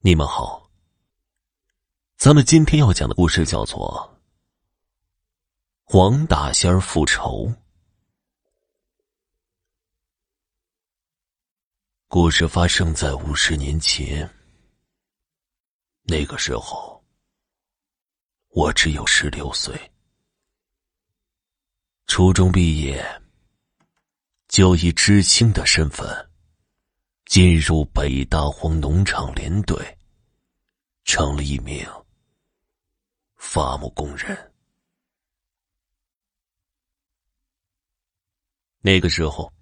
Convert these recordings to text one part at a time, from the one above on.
你们好，咱们今天要讲的故事叫做《黄大仙复仇》。故事发生在五十年前，那个时候我只有十六岁，初中毕业就以知青的身份。进入北大荒农场连队，成了一名伐木工人。那个时候，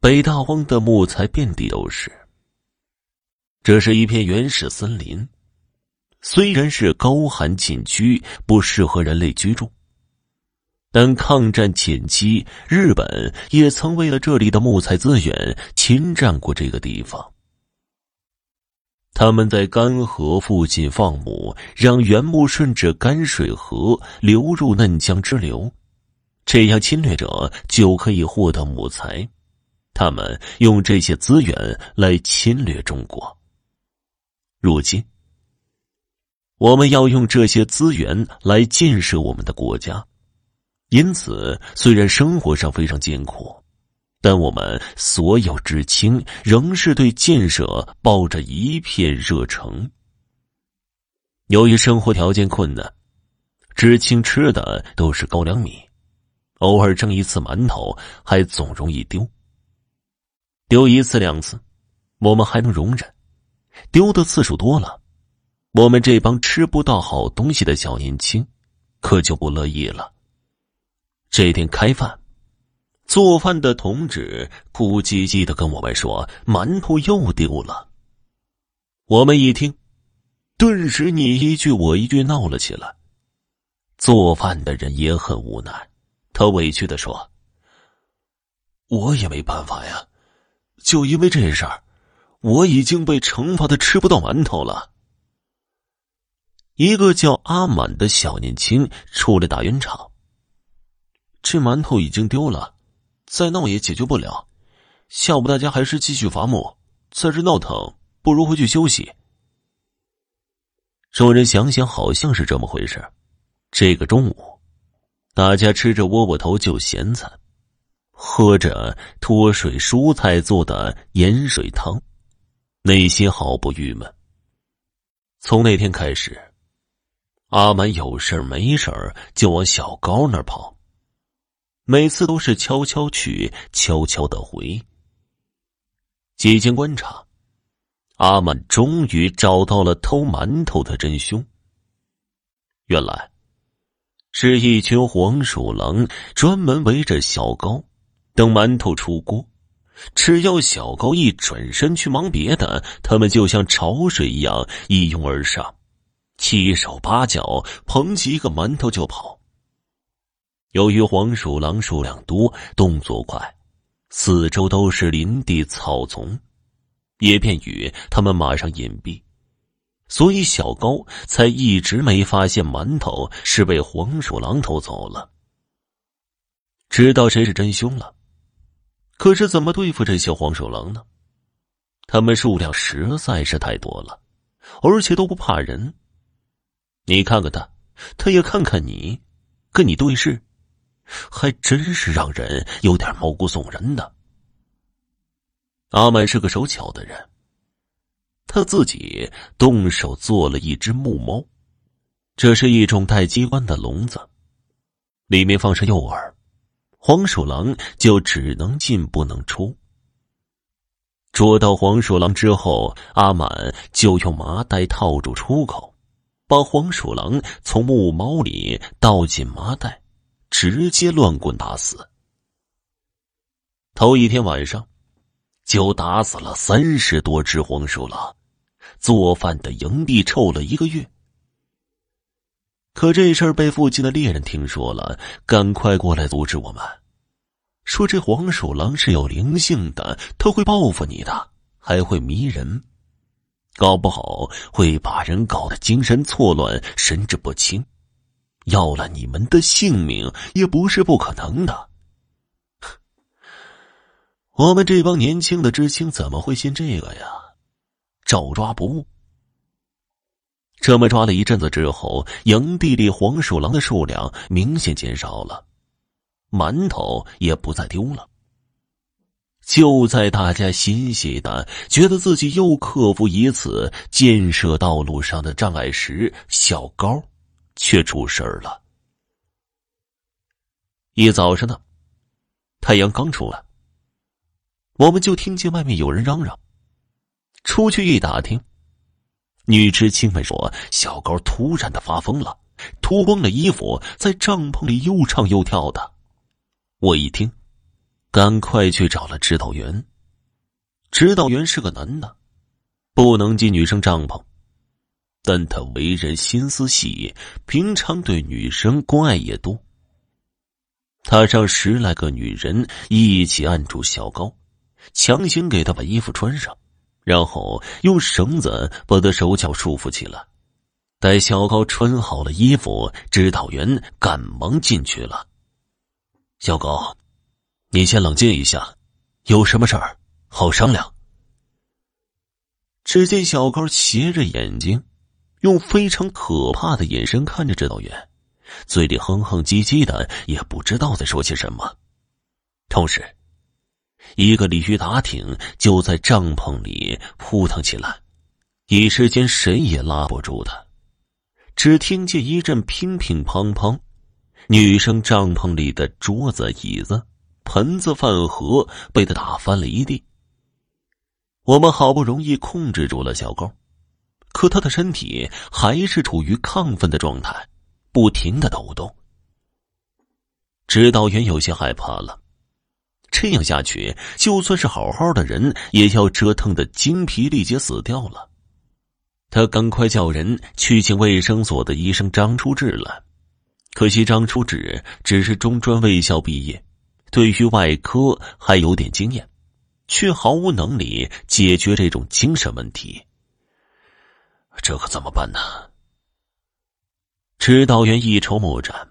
北大荒的木材遍地都是。这是一片原始森林，虽然是高寒禁区，不适合人类居住。但抗战前期，日本也曾为了这里的木材资源侵占过这个地方。他们在干河附近放牧，让原木顺着干水河流入嫩江支流，这样侵略者就可以获得木材。他们用这些资源来侵略中国。如今，我们要用这些资源来建设我们的国家。因此，虽然生活上非常艰苦，但我们所有知青仍是对建设抱着一片热诚。由于生活条件困难，知青吃的都是高粱米，偶尔蒸一次馒头还总容易丢。丢一次两次，我们还能容忍；丢的次数多了，我们这帮吃不到好东西的小年轻可就不乐意了。这天开饭，做饭的同志哭唧唧的跟我们说：“馒头又丢了。”我们一听，顿时你一句我一句闹了起来。做饭的人也很无奈，他委屈的说：“我也没办法呀，就因为这事儿，我已经被惩罚的吃不到馒头了。”一个叫阿满的小年轻出来打圆场。这馒头已经丢了，再闹也解决不了。下午大家还是继续伐木，在这闹腾不如回去休息。众人想想，好像是这么回事。这个中午，大家吃着窝窝头就咸菜，喝着脱水蔬菜做的盐水汤，内心毫不郁闷。从那天开始，阿满有事没事就往小高那儿跑。每次都是悄悄取，悄悄的回。几经观察，阿满终于找到了偷馒头的真凶。原来，是一群黄鼠狼专门围着小高，等馒头出锅，只要小高一转身去忙别的，他们就像潮水一样一拥而上，七手八脚捧起一个馒头就跑。由于黄鼠狼数量多、动作快，四周都是林地草丛，也便于他们马上隐蔽，所以小高才一直没发现馒头是被黄鼠狼偷走了。知道谁是真凶了，可是怎么对付这些黄鼠狼呢？他们数量实在是太多了，而且都不怕人。你看看他，他也看看你，跟你对视。还真是让人有点毛骨悚然的。阿满是个手巧的人，他自己动手做了一只木猫，这是一种带机关的笼子，里面放上诱饵，黄鼠狼就只能进不能出。捉到黄鼠狼之后，阿满就用麻袋套住出口，把黄鼠狼从木猫里倒进麻袋。直接乱棍打死。头一天晚上，就打死了三十多只黄鼠狼，做饭的营地臭了一个月。可这事儿被附近的猎人听说了，赶快过来阻止我们，说这黄鼠狼是有灵性的，他会报复你的，还会迷人，搞不好会把人搞得精神错乱、神志不清。要了你们的性命也不是不可能的。我们这帮年轻的知青怎么会信这个呀？照抓不误。这么抓了一阵子之后，营地里黄鼠狼的数量明显减少了，馒头也不再丢了。就在大家欣喜的觉得自己又克服一次建设道路上的障碍时，小高却出事儿了。一早上呢，太阳刚出来，我们就听见外面有人嚷嚷。出去一打听，女知青们说小高突然的发疯了，脱光了衣服在帐篷里又唱又跳的。我一听，赶快去找了指导员。指导员是个男的，不能进女生帐篷，但他为人心思细，平常对女生关爱也多。他让十来个女人一起按住小高，强行给他把衣服穿上，然后用绳子把他手脚束缚起来。待小高穿好了衣服，指导员赶忙进去了。小高，你先冷静一下，有什么事儿好商量。只见小高斜着眼睛，用非常可怕的眼神看着指导员。嘴里哼哼唧唧的，也不知道在说些什么。同时，一个鲤鱼打挺就在帐篷里扑腾起来，一时间谁也拉不住他。只听见一阵乒乒乓乓，女生帐篷里的桌子、椅子、盆子、饭盒被他打翻了一地。我们好不容易控制住了小高，可他的身体还是处于亢奋的状态。不停的抖动，指导员有些害怕了。这样下去，就算是好好的人，也要折腾的精疲力竭死掉了。他赶快叫人去请卫生所的医生张初志了。可惜张初志只是中专卫校毕业，对于外科还有点经验，却毫无能力解决这种精神问题。这可怎么办呢？指导员一筹莫展，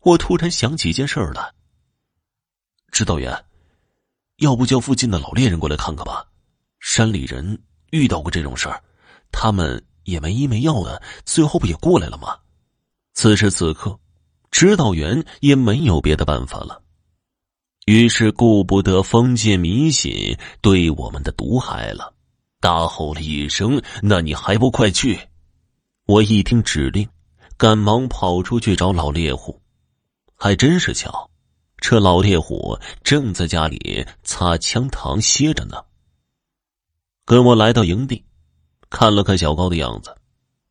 我突然想起一件事儿来。指导员，要不叫附近的老猎人过来看看吧？山里人遇到过这种事儿，他们也没医没药的，最后不也过来了吗？此时此刻，指导员也没有别的办法了，于是顾不得封建迷信对我们的毒害了，大吼了一声：“那你还不快去！”我一听指令。赶忙跑出去找老猎户，还真是巧，这老猎户正在家里擦枪膛歇着呢。跟我来到营地，看了看小高的样子，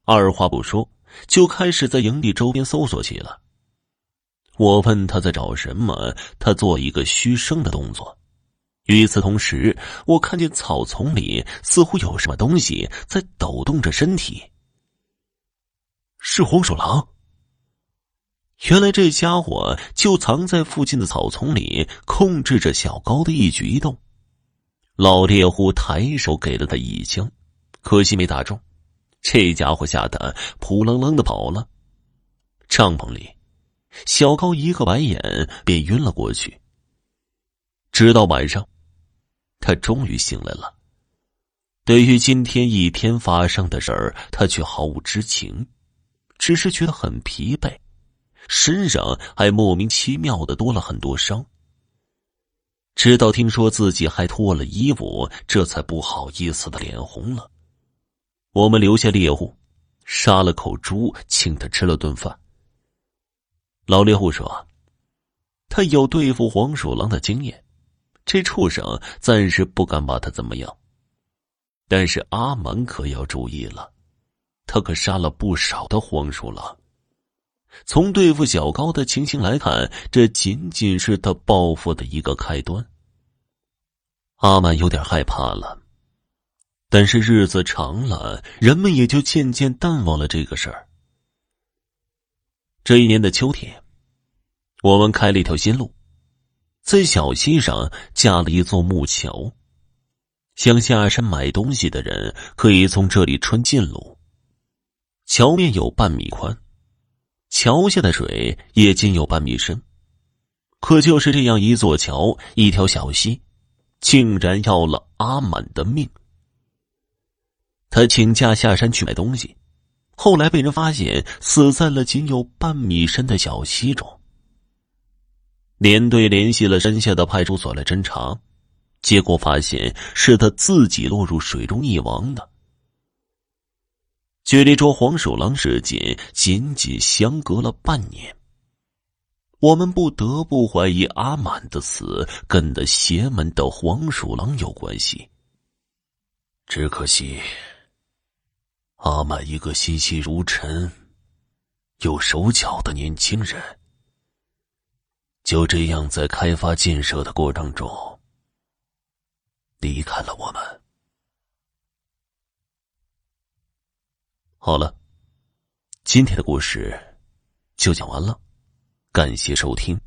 二话不说就开始在营地周边搜索起来。我问他在找什么，他做一个嘘声的动作。与此同时，我看见草丛里似乎有什么东西在抖动着身体。是黄鼠狼。原来这家伙就藏在附近的草丛里，控制着小高的一举一动。老猎户抬手给了他一枪，可惜没打中。这家伙吓得扑棱棱的跑了。帐篷里，小高一个白眼便晕了过去。直到晚上，他终于醒来了。对于今天一天发生的事儿，他却毫无知情。只是觉得很疲惫，身上还莫名其妙的多了很多伤。直到听说自己还脱了衣服，这才不好意思的脸红了。我们留下猎户，杀了口猪，请他吃了顿饭。老猎户说：“他有对付黄鼠狼的经验，这畜生暂时不敢把他怎么样。但是阿满可要注意了。”他可杀了不少的黄鼠狼。从对付小高的情形来看，这仅仅是他报复的一个开端。阿满有点害怕了，但是日子长了，人们也就渐渐淡忘了这个事儿。这一年的秋天，我们开了一条新路，在小溪上架了一座木桥，想下山买东西的人可以从这里穿近路。桥面有半米宽，桥下的水也仅有半米深，可就是这样一座桥，一条小溪，竟然要了阿满的命。他请假下山去买东西，后来被人发现死在了仅有半米深的小溪中。连队联系了山下的派出所来侦查，结果发现是他自己落入水中溺亡的。距离捉黄鼠狼事件仅仅相隔了半年，我们不得不怀疑阿满的死跟那邪门的黄鼠狼有关系。只可惜，阿满一个心细如尘、有手脚的年轻人，就这样在开发建设的过程中离开了我们。好了，今天的故事就讲完了，感谢收听。